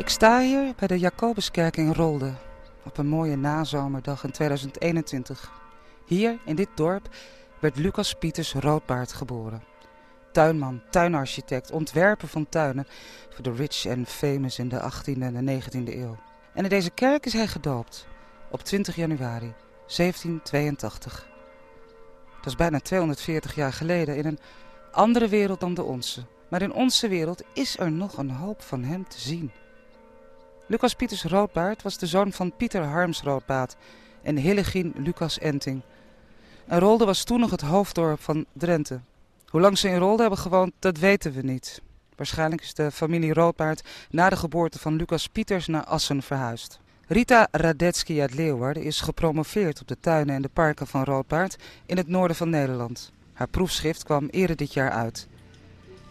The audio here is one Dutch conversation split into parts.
Ik sta hier bij de Jacobuskerk in Rolde op een mooie nazomerdag in 2021. Hier in dit dorp werd Lucas Pieters Roodbaard geboren. Tuinman, tuinarchitect, ontwerper van tuinen voor de rich and famous in de 18e en de 19e eeuw. En in deze kerk is hij gedoopt op 20 januari 1782. Dat is bijna 240 jaar geleden in een andere wereld dan de onze. Maar in onze wereld is er nog een hoop van hem te zien. Lucas Pieters Roodbaard was de zoon van Pieter Harms Roodbaard en Hillegien Lucas Enting. En Rolde was toen nog het hoofddorp van Drenthe. Hoe lang ze in Rolde hebben gewoond, dat weten we niet. Waarschijnlijk is de familie Roodbaard na de geboorte van Lucas Pieters naar Assen verhuisd. Rita Radetsky uit Leeuwarden is gepromoveerd op de tuinen en de parken van Roodbaard in het noorden van Nederland. Haar proefschrift kwam eerder dit jaar uit.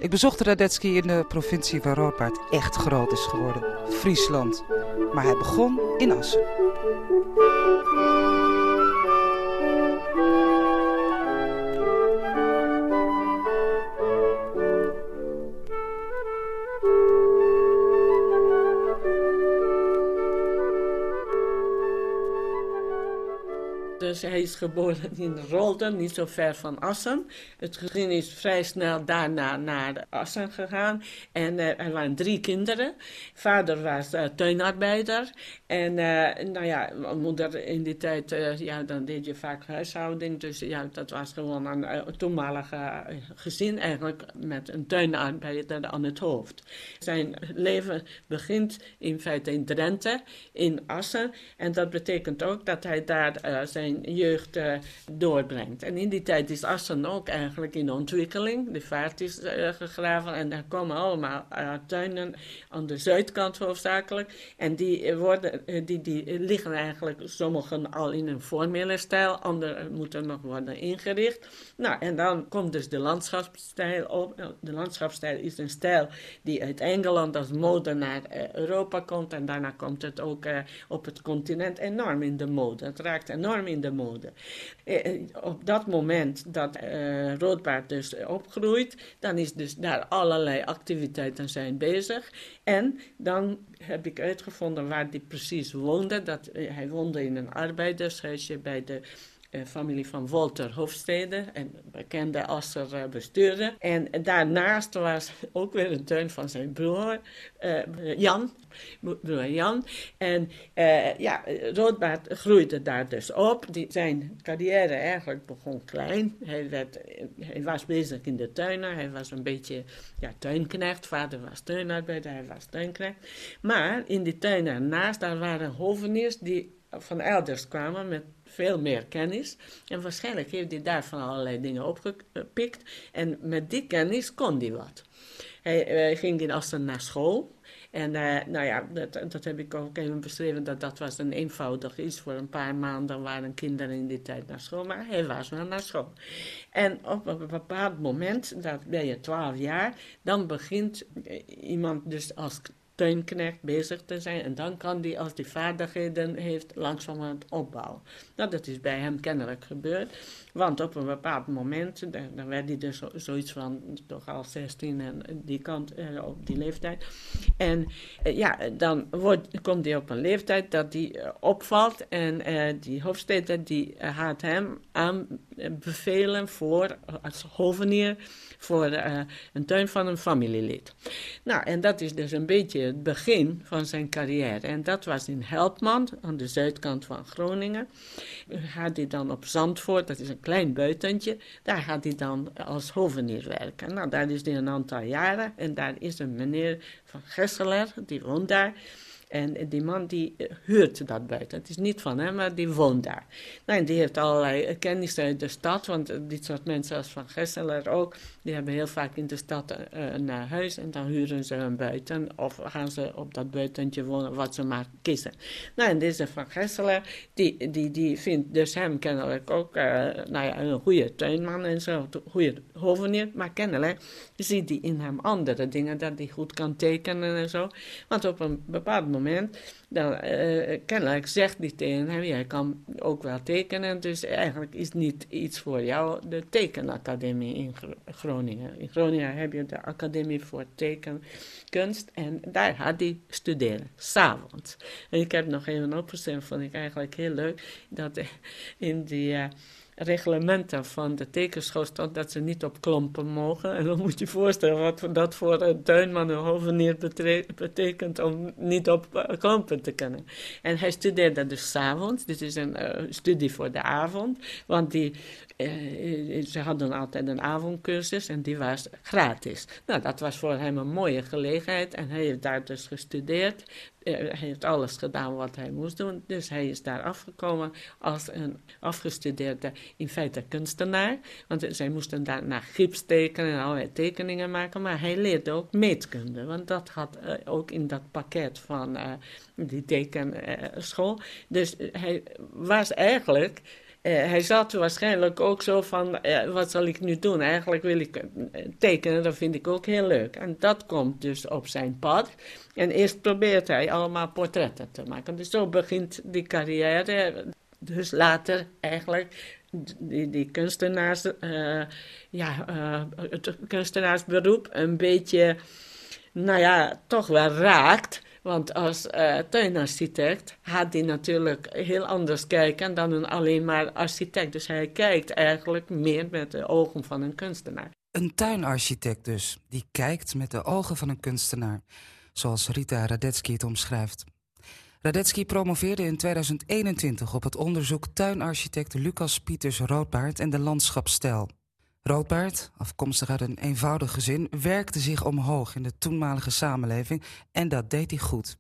Ik bezocht Radetsky in de provincie waar echt groot is geworden, Friesland. Maar hij begon in Assen. Dus hij is geboren in Rolden, niet zo ver van Assen. Het gezin is vrij snel daarna naar Assen gegaan. En uh, er waren drie kinderen. Vader was uh, tuinarbeider. En uh, nou ja, moeder in die tijd, ja, dan deed je vaak huishouding. Dus ja, dat was gewoon een toenmalige gezin eigenlijk met een tuinarbeider aan het hoofd. Zijn leven begint in feite in Drenthe, in Assen. En dat betekent ook dat hij daar zijn jeugd uh, doorbrengt. En in die tijd is Assen ook eigenlijk in ontwikkeling. De vaart is uh, gegraven en daar komen allemaal uh, tuinen aan de zuidkant hoofdzakelijk. En die, worden, die, die liggen eigenlijk sommigen al in een formele stijl, andere moeten nog worden ingericht. Nou, en dan komt dus de landschapsstijl op. De landschapsstijl is een stijl die uit Engeland als mode naar Europa komt. En daarna komt het ook op het continent enorm in de mode. Het raakt enorm in de mode. Eh, op dat moment dat uh, Roodbaard dus opgroeit, dan is dus daar allerlei activiteiten zijn bezig. En dan heb ik uitgevonden waar hij precies woonde. Dat, hij woonde in een arbeidershuisje bij de familie van Walter Hofstede, een bekende Asser uh, bestuurder. En daarnaast was ook weer een tuin van zijn broer, uh, Jan. Broer Jan. En ja, Roodbaard groeide daar dus op. Die, zijn carrière eigenlijk begon klein. Hij, was bezig in de tuinen. Hij was een beetje ja, tuinknecht. Vader was tuinarbeider, hij was tuinknecht. Maar in die tuin ernaast, daar waren hoveniers die van elders kwamen met veel meer kennis. En waarschijnlijk heeft hij daarvan allerlei dingen opgepikt. En met die kennis kon hij wat. Hij, ging in Assen naar school. En uh, nou ja, dat, dat heb ik ook even beschreven, dat dat was een eenvoudig iets. Voor een paar maanden waren kinderen in die tijd naar school, maar hij was wel naar school. En op een bepaald moment, dat ben je twaalf jaar, dan begint iemand dus als tuinknecht bezig te zijn. En dan kan die, als die vaardigheden heeft, langzamerhand opbouwen. Nou, dat is bij hem kennelijk gebeurd. Want op een bepaald moment, dan werd hij dus zoiets van toch al 16 en die kant, eh, op die leeftijd. En eh, ja, dan wordt, komt hij op een leeftijd dat hij uh, opvalt. En die Hofstede die gaat hem aanbevelen voor, als hovenier voor een tuin van een familielid. Nou, en dat is dus een beetje het begin van zijn carrière. En dat was in Helpman, aan de zuidkant van Groningen. Gaat hij dan op Zandvoort, dat is een klein buitentje. Daar gaat hij dan als hovenier werken. Nou, daar is hij een aantal jaren. En daar is een meneer van Gesseler, die woont daar. En die man die eh, huurt dat buiten. Het is niet van hem, maar die woont daar. Nou, en die heeft allerlei kennis uit de stad. Want dit soort mensen als Van Gesseler ook, die hebben heel vaak in de stad een huis. En dan huren ze een buiten. Of gaan ze op dat buitentje wonen, wat ze maar kiezen. Nou, en deze Van die, die, die vindt dus hem kennelijk ook uh, nou ja, een goede tuinman en zo. Een goede hovenier. Maar kennelijk ziet hij in hem andere dingen. Dat hij goed kan tekenen en zo. Want op een bepaald moment, dan uh, kennelijk zegt hij tegen hem, jij kan ook wel tekenen, dus eigenlijk is niet iets voor jou de tekenacademie in Groningen. In Groningen heb je de academie voor tekenkunst en daar had hij studeren, s'avonds. En ik heb nog even opgezet, vond ik eigenlijk heel leuk, dat in die... Uh, reglementen van de tekenschool stond dat ze niet op klompen mogen. En dan moet je je voorstellen wat dat voor een tuinman en hovenier betekent om niet op eh, klompen te kunnen. En hij studeerde dus s'avonds. Dit is een uh, studie voor de avond. Want die, uh, ze hadden altijd een avondcursus en die was gratis. Nou, dat was voor hem een mooie gelegenheid. En hij heeft daar dus gestudeerd. Eh, hij heeft alles gedaan wat hij moest doen. Dus hij is daar afgekomen als een afgestudeerde, in feite kunstenaar. Want zij moesten daar naar gips tekenen en allerlei tekeningen maken. Maar hij leerde ook meetkunde. Want dat had uh, ook in dat pakket van uh, die tekenschool. dus hij was eigenlijk hij zat waarschijnlijk ook zo van, uh, wat zal ik nu doen? Eigenlijk wil ik uh, tekenen, dat vind ik ook heel leuk. En dat komt dus op zijn pad. En eerst probeert hij allemaal portretten te maken. Dus zo begint die carrière. Dus later eigenlijk die, die kunstenaars, ja, het kunstenaarsberoep een beetje, nou ja, toch wel raakt. Want als uh, tuinarchitect had hij natuurlijk heel anders kijken dan een alleen maar architect. Dus hij kijkt eigenlijk meer met de ogen van een kunstenaar. Een tuinarchitect dus, die kijkt met de ogen van een kunstenaar. Zoals Rita Radetzky het omschrijft. Radetzky promoveerde in 2021 op het onderzoek tuinarchitect Lucas Pieters Roodbaard en de landschapsstijl. Roodbaard, afkomstig uit een eenvoudig gezin, werkte zich omhoog in de toenmalige samenleving en dat deed hij goed.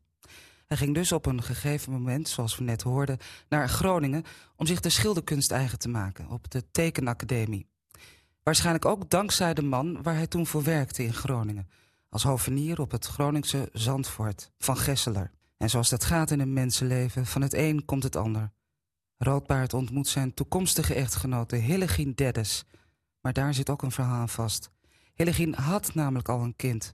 Hij ging dus op een gegeven moment, zoals we net hoorden, naar Groningen om zich de schilderkunst eigen te maken op de Tekenacademie. Waarschijnlijk ook dankzij de man waar hij toen voor werkte in Groningen, als hovenier op het Groningse Zandvoort van Gesseler. En zoals dat gaat in een mensenleven, van het een komt het ander. Roodbaard ontmoet zijn toekomstige echtgenote Hillegien Deddes maar daar zit ook een verhaal aan vast. Hillegien had namelijk al een kind.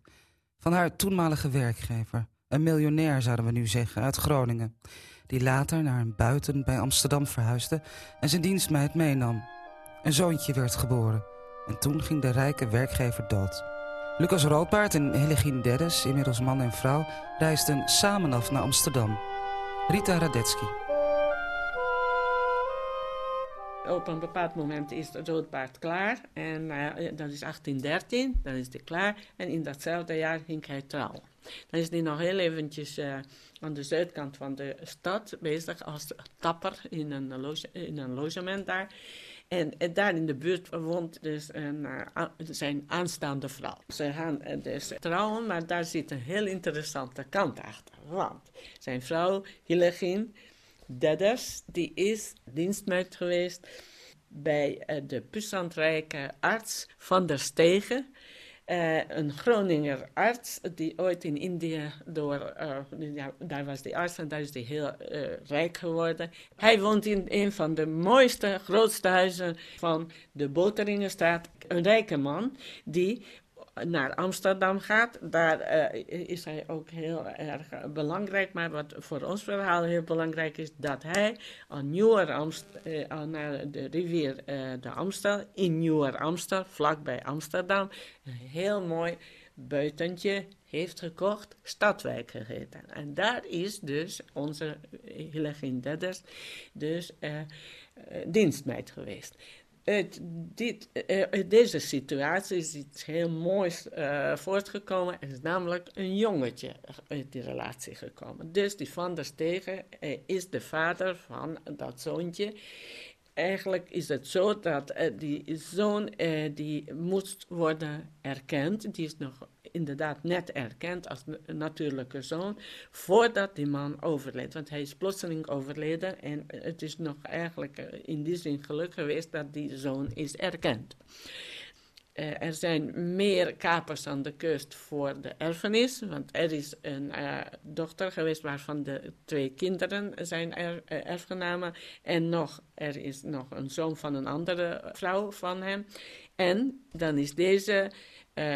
Van haar toenmalige werkgever. Een miljonair zouden we nu zeggen, uit Groningen. Die later naar een buiten bij Amsterdam verhuisde en zijn dienstmeid meenam. Een zoontje werd geboren. En toen ging de rijke werkgever dood. Lucas Roodbaard en Hillegien Deddes, inmiddels man en vrouw, reisden samen af naar Amsterdam. Rita Radetzky. Op een bepaald moment is het roodbaard klaar. En uh, dat is 1813, dan is hij klaar. En in datzelfde jaar ging hij trouwen. Dan is hij nog heel eventjes uh, aan de zuidkant van de stad bezig als tapper in een, in een logement daar. En, en, daar in de buurt woont dus zijn aanstaande vrouw. Ze gaan dus trouwen, maar daar zit een heel interessante kant achter. Want zijn vrouw, Hillegien, Dedders, die is dienstmeid geweest bij uh, de pussantrijke arts Van der Stegen. Uh, een Groninger arts die ooit in Indië door, uh, ja, daar was die arts en daar is hij heel rijk geworden. Hij woont in een van de mooiste, grootste huizen van de Boteringenstraat. Een rijke man die naar Amsterdam gaat. Daar uh, is hij ook heel erg belangrijk. Maar wat voor ons verhaal heel belangrijk is, dat hij aan Nieuwer uh, naar de rivier de Amstel, in Nieuwer Amstel, vlakbij Amsterdam, een heel mooi buitentje heeft gekocht, Stadwijk geheten. En daar is dus onze Hillegien Dedders dus dienstmeid geweest uit, dit, uh, deze situatie is iets heel moois uh, voortgekomen. Er is namelijk een jongetje uit die relatie gekomen. Dus die Van der Stegen is de vader van dat zoontje. Eigenlijk is het zo dat die zoon die moest worden erkend. Die is nog inderdaad net erkend als natuurlijke zoon, voordat die man overleed. Want hij is plotseling overleden en het is nog eigenlijk eh, in die zin geluk geweest dat die zoon is erkend. Uh, er zijn meer kapers aan de kust voor de erfenis, want er is een uh, dochter geweest waarvan de twee kinderen zijn er, erfgenamen. En nog, er is nog een zoon van een andere vrouw van hem. En dan is deze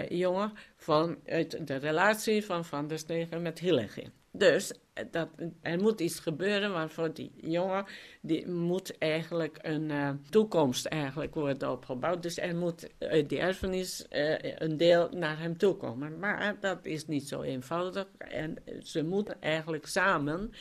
jongen vanuit de relatie van Van der Stegen met Hillegin. Dus dat er moet iets gebeuren waarvoor die jongen, die moet eigenlijk een uh, toekomst eigenlijk worden opgebouwd. Dus er moet uit die erfenis een deel naar hem toe komen. Maar dat is niet zo eenvoudig en ze moeten eigenlijk samen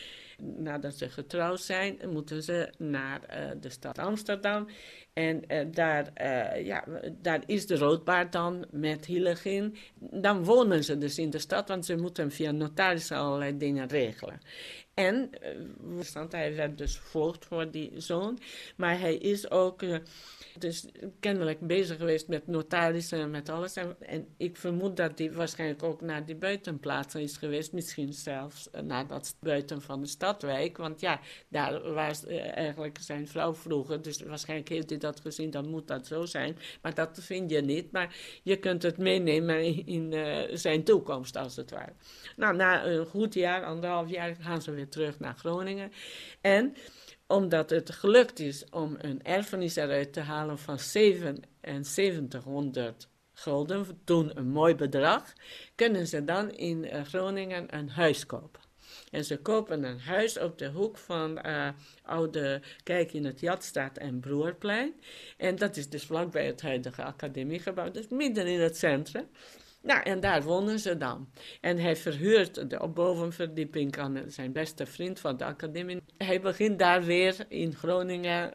nadat ze getrouwd zijn, moeten ze naar uh, de stad Amsterdam. En uh, daar, uh, ja, daar is de roodbaard dan met Hillegin. Dan wonen ze dus in de stad, want ze moeten via notaris allerlei dingen regelen. En uh, hij werd dus voogd voor die zoon, maar hij is ook dus kennelijk bezig geweest met notarissen en met alles. En, ik vermoed dat hij waarschijnlijk ook naar die buitenplaatsen is geweest. Misschien zelfs naar dat buiten van de stadwijk. Want ja, daar was uh, eigenlijk zijn vrouw vroeger. Dus waarschijnlijk heeft hij dat gezien, dan moet dat zo zijn. Maar dat vind je niet. Maar je kunt het meenemen in, zijn toekomst, als het ware. Nou, na een goed jaar, anderhalf jaar, gaan ze weer terug naar Groningen. En omdat het gelukt is om een erfenis eruit te halen van 7700 gulden, toen een mooi bedrag, kunnen ze dan in uh, Groningen een huis kopen. En ze kopen een huis op de hoek van uh, Oude Kijk in het Jatstraat en Broerplein. En dat is dus vlakbij het huidige academiegebouw, dus midden in het centrum. Nou, en daar wonen ze dan. En hij verhuurt de bovenverdieping aan zijn beste vriend van de academie. Hij begint daar weer in Groningen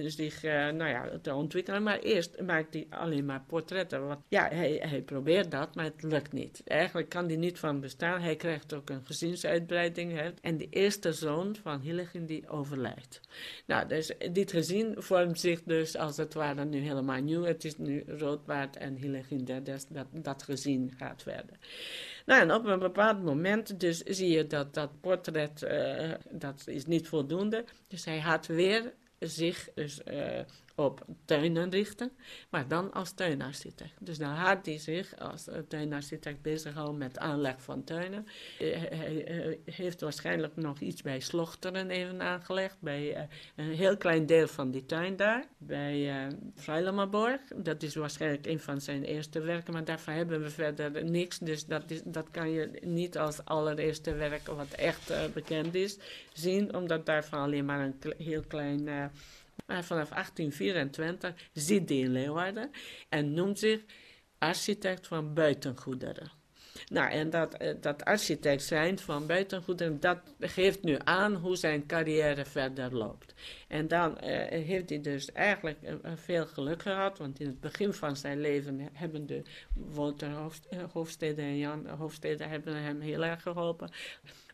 zich uh, nou ja, te ontwikkelen. Maar eerst maakt hij alleen maar portretten. Want ja, hij, hij probeert dat, maar het lukt niet. Eigenlijk kan hij niet van bestaan. Hij krijgt ook een gezinsuitbreiding. Hè. En de eerste zoon van Hillegin die overlijdt. Nou, dus dit gezin vormt zich dus als het ware nu helemaal nieuw. Het is nu Roodbaard en Hillegin dat, dat, dat gezin gaat verder. Nou, en op een bepaald moment dus zie je dat dat portret, uh, dat is niet voldoende. Dus hij gaat weer zich dus uh, op tuinen richten, maar dan als tuinarchitect. Dus dan gaat hij zich als tuinarchitect bezighouden met aanleg van tuinen. Hij uh, heeft waarschijnlijk nog iets bij Slochteren even aangelegd, bij een heel klein deel van die tuin daar, bij uh, Dat is waarschijnlijk een van zijn eerste werken, maar daarvan hebben we verder niks. Dus dat, is, dat kan je niet als allereerste werk wat echt bekend is zien, omdat daarvan alleen maar een heel klein maar vanaf 1824 zit hij in Leeuwarden en noemt zich architect van buitengoederen. Nou, en dat, eh, dat architect zijn van buitengoederen, dat geeft nu aan hoe zijn carrière verder loopt. En dan uh, heeft hij dus eigenlijk uh, veel geluk gehad, want in het begin van zijn leven hebben de Wouter Hofstede en Jan Hofstede hebben hem heel erg geholpen.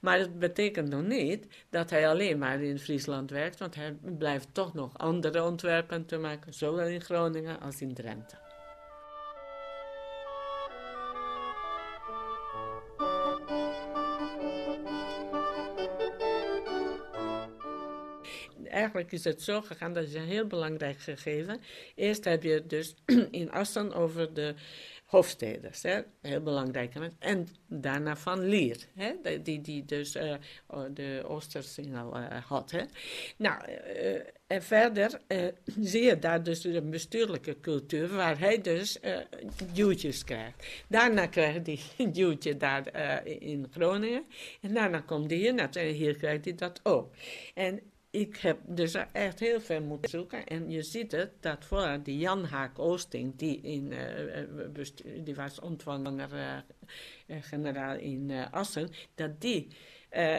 Maar het betekent nog niet dat hij alleen maar in Friesland werkt, want hij blijft toch nog andere ontwerpen te maken, zowel in Groningen als in Drenthe. Eigenlijk is het zo gegaan, dat is een heel belangrijk gegeven. Eerst heb je dus in Assen over de Hofsteders, hè, heel belangrijk. En daarna van Lier, hè, die, die dus uh, de Oostersingel uh, had. Hè. Nou, uh, en verder zie je daar dus een bestuurlijke cultuur waar hij dus duwtjes krijgt. Daarna krijgt hij een duwtje daar in Groningen. En daarna komt hij hier naartoe en hier krijgt hij dat ook. En ik heb dus echt heel veel moeten zoeken. En je ziet het, dat vooral die Jan Haak Oosting, die, in, uh, die was ontvanger uh, generaal in Assen, dat die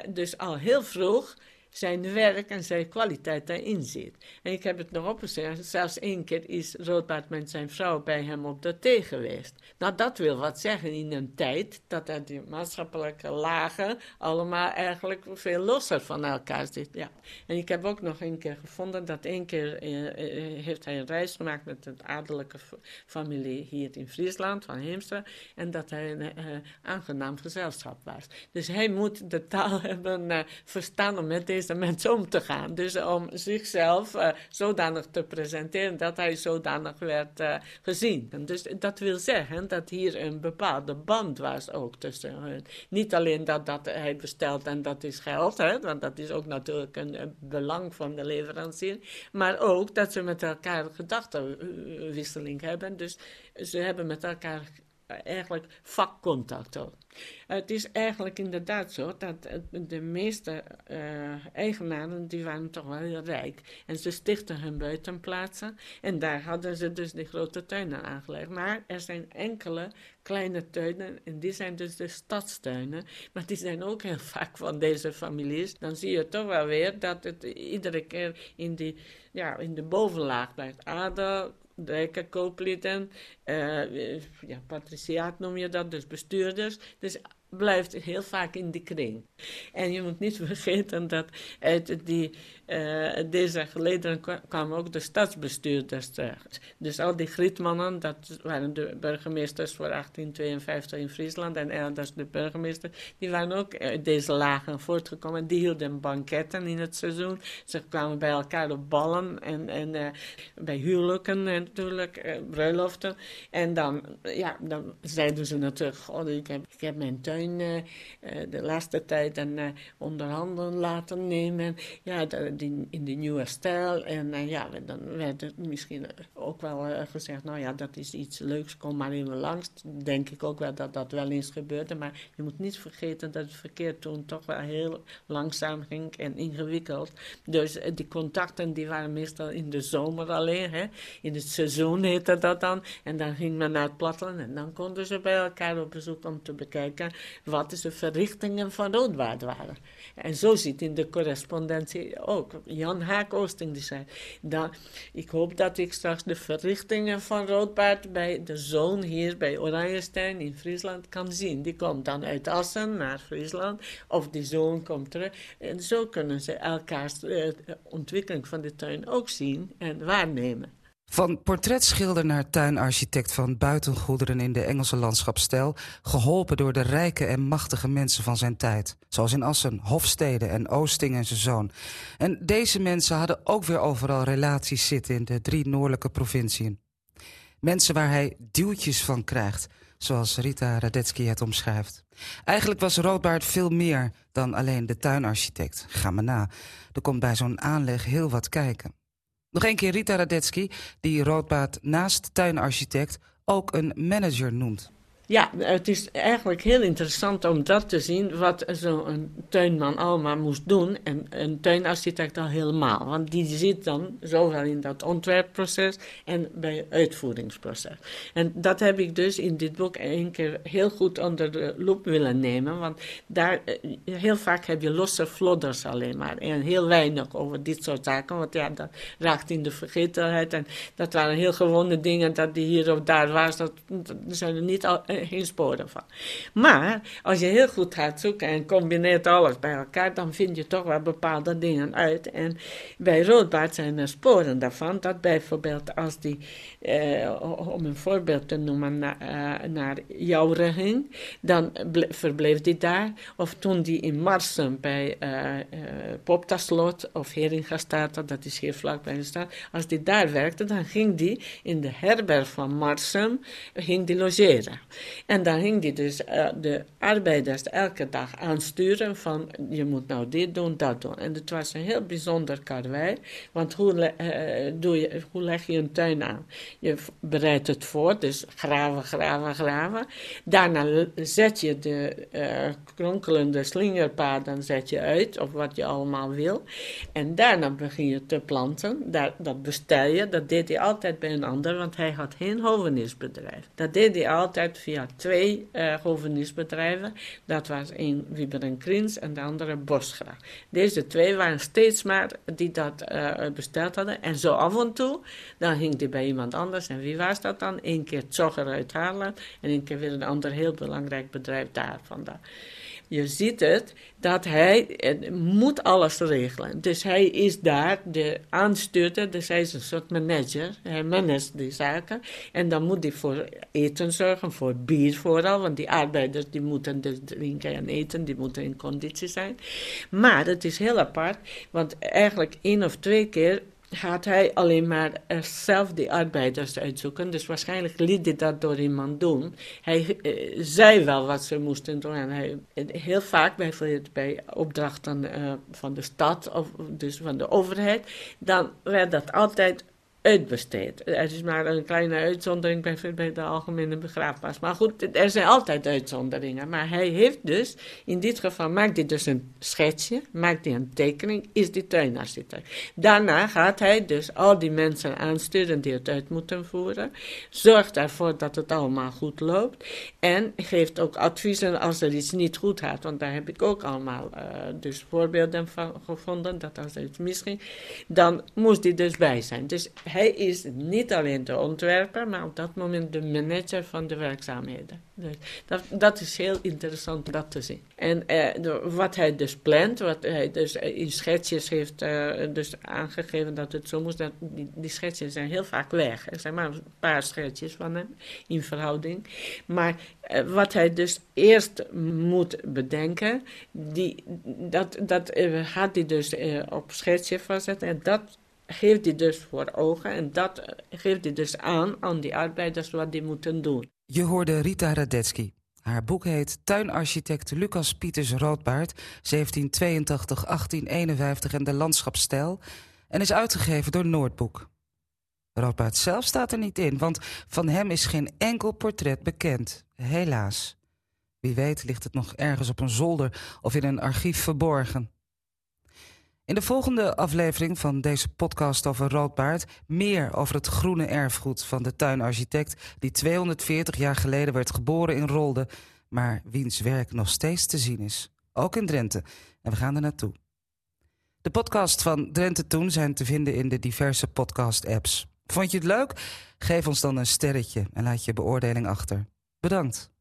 dus al heel vroeg zijn werk en zijn kwaliteit daarin zit. En ik heb het nog opgezegd, zelfs één keer is Roodbaard met zijn vrouw bij hem op de thee geweest. Nou, dat wil wat zeggen in een tijd dat er die maatschappelijke lagen allemaal eigenlijk veel losser van elkaar zitten. Ja. En ik heb ook nog een keer gevonden dat één keer eh, eh, heeft hij een reis gemaakt met een adellijke familie hier in Friesland, van Heemstra, en dat hij een uh, aangenaam gezelschap was. Dus hij moet de taal hebben uh, verstaan om met deze deze mensen om te gaan. Dus om zichzelf uh, zodanig te presenteren dat hij zodanig werd uh, gezien. En dus dat wil zeggen dat hier een bepaalde band was ook tussen. Niet alleen dat, dat hij bestelt en dat is geld, hè, want dat is ook natuurlijk een belang van de leverancier. Maar ook dat ze met elkaar gedachtenwisseling hebben. Dus ze hebben met elkaar eigenlijk vakcontact ook. Het is eigenlijk inderdaad zo dat de meeste uh, eigenaren die waren toch wel heel rijk. En ze stichten hun buitenplaatsen en daar hadden ze dus die grote tuinen aangelegd. Maar er zijn enkele kleine tuinen en die zijn dus de stadstuinen. Maar die zijn ook heel vaak van deze families. Dan zie je toch wel weer dat het iedere keer in, die, ja, in de bovenlaag blijft. Adel, rijke kooplieden, uh, ja, patriciaat noem je dat, dus bestuurders. Dus blijft heel vaak in die kring. En je moet niet vergeten dat uit die, uh, deze gelederen kwamen ook de stadsbestuurders. Dus al die grietmannen, dat waren de burgemeesters voor 1852 in Friesland en elders de burgemeester, die waren ook uit deze lagen voortgekomen. Die hielden banketten in het seizoen. Ze kwamen bij elkaar op ballen en, en uh, bij huwelijken natuurlijk, uh, bruiloften. En dan, ja, dan zeiden ze natuurlijk, god, ik heb, ik heb mijn tuin de laatste tijd onderhanden laten nemen. Ja, in de nieuwe stijl. En ja, dan werd het misschien ook wel gezegd, nou ja, dat is iets leuks, kom maar even langs. Denk ik ook wel dat dat wel eens gebeurde. Maar je moet niet vergeten dat het verkeer toen toch wel heel langzaam ging en ingewikkeld. Dus die contacten die waren meestal in de zomer alleen. Hè. In het seizoen heette dat dan. En dan ging men naar het platteland en dan konden ze bij elkaar op bezoek om te bekijken wat de verrichtingen van Roodbaard waren. En zo zit in de correspondentie ook. Jan Haak Oosting die zei, dan, ik hoop dat ik straks de verrichtingen van Roodbaard bij de zoon hier bij Oranjestein in Friesland kan zien. Die komt dan uit Assen naar Friesland of die zoon komt terug. En zo kunnen ze elkaars uh, ontwikkeling van de tuin ook zien en waarnemen. Van portretschilder naar tuinarchitect van buitengoederen in de Engelse landschapstijl, geholpen door de rijke en machtige mensen van zijn tijd, zoals in Assen, Hofstede en Oosting en zijn zoon. En deze mensen hadden ook weer overal relaties zitten in de drie noordelijke provinciën. Mensen waar hij duwtjes van krijgt, zoals Rita Radetzky het omschrijft. Eigenlijk was Roodbaard veel meer dan alleen de tuinarchitect. Ga maar na, er komt bij zo'n aanleg heel wat kijken. Nog een keer Rita Radetzky, die Roodbaard naast tuinarchitect ook een manager noemt. Ja, het is eigenlijk heel interessant om dat te zien, wat zo'n tuinman allemaal moest doen. En een tuinarchitect al helemaal. Want die zit dan zowel in dat ontwerpproces en bij het uitvoeringsproces. En dat heb ik dus in dit boek een keer heel goed onder de loep willen nemen. Want daar, eh, heel vaak heb je losse flodders alleen maar. En heel weinig over dit soort zaken. Want ja, dat raakt in de vergetelheid. En dat waren heel gewone dingen dat die hier of daar was. Dat, dat zijn er niet al geen sporen van. Maar als je heel goed gaat zoeken en combineert alles bij elkaar, dan vind je toch wel bepaalde dingen uit. En bij roodbaard zijn er sporen daarvan. Dat bijvoorbeeld als die, eh, om een voorbeeld te noemen, uh, naar Jouren ging, dan verbleef die daar. Of toen die in Marsum bij uh, uh, Poptaslot of Heringastaten, dat is hier vlakbij de stad, als die daar werkte, dan ging die in de herberg van Marsum, ging die logeren. En dan ging die dus uh, de arbeiders elke dag aansturen van je moet nou dit doen, dat doen. En het was een heel bijzonder karwei, want hoe, uh, doe je, hoe leg je een tuin aan? Je bereidt het voor, dus graven, graven, graven. Daarna zet je de kronkelende slingerpaden zet je uit, of wat je allemaal wil. En daarna begin je te planten, Daar, dat bestel je, dat deed hij altijd bij een ander, want hij had geen hovenisbedrijf. Dat deed hij altijd via twee uh, Dat was een Wieber en Krins en de andere Bosgra. Deze twee waren steeds maar die dat uh, besteld hadden. En zo af en toe, dan ging die bij iemand anders. En wie was dat dan? Eén keer Zogger uit Haarland en een keer weer een ander heel belangrijk bedrijf daar vandaan je ziet het, dat hij moet alles regelen. Dus hij is daar de aanstuurder, dus hij is een soort manager. Hij managt die zaken. En dan moet hij voor eten zorgen, voor bier vooral. Want die arbeiders die moeten dus drinken en eten, die moeten in conditie zijn. Maar het is heel apart, want eigenlijk één of twee keer gaat hij alleen maar zelf die arbeiders uitzoeken. Dus waarschijnlijk liet hij dat door iemand doen. Hij uh, zei wel wat ze moesten doen. En hij, heel vaak, bijvoorbeeld bij opdrachten uh, van de stad, of dus van de overheid, dan werd dat altijd Er is maar een kleine uitzondering bij, de algemene begraafplaats. Maar goed, er zijn altijd uitzonderingen. Maar hij heeft dus, in dit geval maakt hij dus een schetsje, maakt hij een tekening, is die tuinarchitect. Daarna gaat hij dus al die mensen aansturen die het uit moeten voeren, zorgt ervoor dat het allemaal goed loopt en geeft ook adviezen als er iets niet goed gaat. Want daar heb ik ook allemaal uh, dus voorbeelden van gevonden, dat als er iets misging, dan moest hij dus bij zijn. Dus hij is niet alleen de ontwerper, maar op dat moment de manager van de werkzaamheden. Dus dat, dat is heel interessant dat te zien. En eh, wat hij dus plant, wat hij dus in schetsjes heeft uh, dus aangegeven dat het zo moest, dat die, schetsjes zijn heel vaak weg. Er zijn maar een paar schetsjes van hem in verhouding. Maar uh, wat hij dus eerst moet bedenken, die, dat, dat gaat hij dus op schetsje vastzetten en dat geeft hij dus voor ogen en dat geeft hij dus aan aan die arbeiders wat die moeten doen. Je hoorde Rita Radetsky. Haar boek heet Tuinarchitect Lucas Pieters Roodbaard 1782-1851 en de landschapsstijl en is uitgegeven door Noordboek. Roodbaard zelf staat er niet in, want van hem is geen enkel portret bekend, helaas. Wie weet ligt het nog ergens op een zolder of in een archief verborgen. In de volgende aflevering van deze podcast over Roodbaard... meer over het groene erfgoed van de tuinarchitect... die 240 jaar geleden werd geboren in Rolde... maar wiens werk nog steeds te zien is. Ook in Drenthe. En we gaan er naartoe. De podcasts van Drenthe Toen zijn te vinden in de diverse podcast-apps. Vond je het leuk? Geef ons dan een sterretje en laat je beoordeling achter. Bedankt.